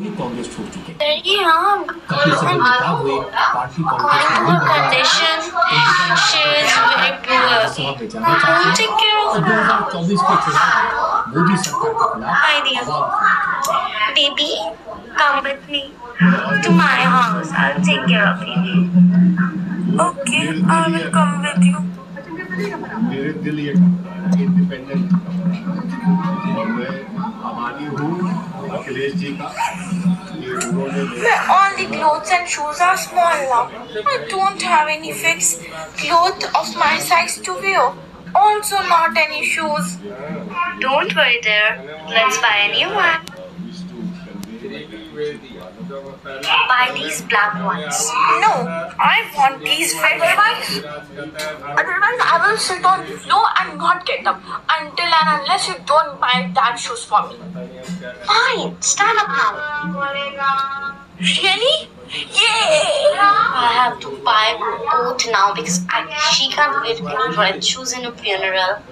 ही कांग्रेस छोड़ चुके Daddy, हाँ कपिल सिब्बल किताब हुए party Congress According to her condition, she is very poor. Lok Sabha में जाना चाहते Who हैं take care और of दो her? हजार चौबीस के चुनाव में मोदी सरकार के खिलाफ Hi, dear. आवाज Baby, come with me to my house. I'll take care of you. Okay, I will come with you. मेरे दिल ये कहता है इंडिपेंडेंट और मैं आभारी हूँ अखिलेश जी का कि उन्होंने मेरे All the clothes and shoes are small now. I don't have any fixed clothes of my size to wear. Also, not any shoes. Don't worry, dear. Let's buy a new one. Buy these black ones. No, I want these red ones. Otherwise, I will sit on floor and not get them until and unless you don't buy that shoes for me. Fine, stand up now. Really? Yay! I have to buy both now because I, she can't wear any red shoes in a funeral.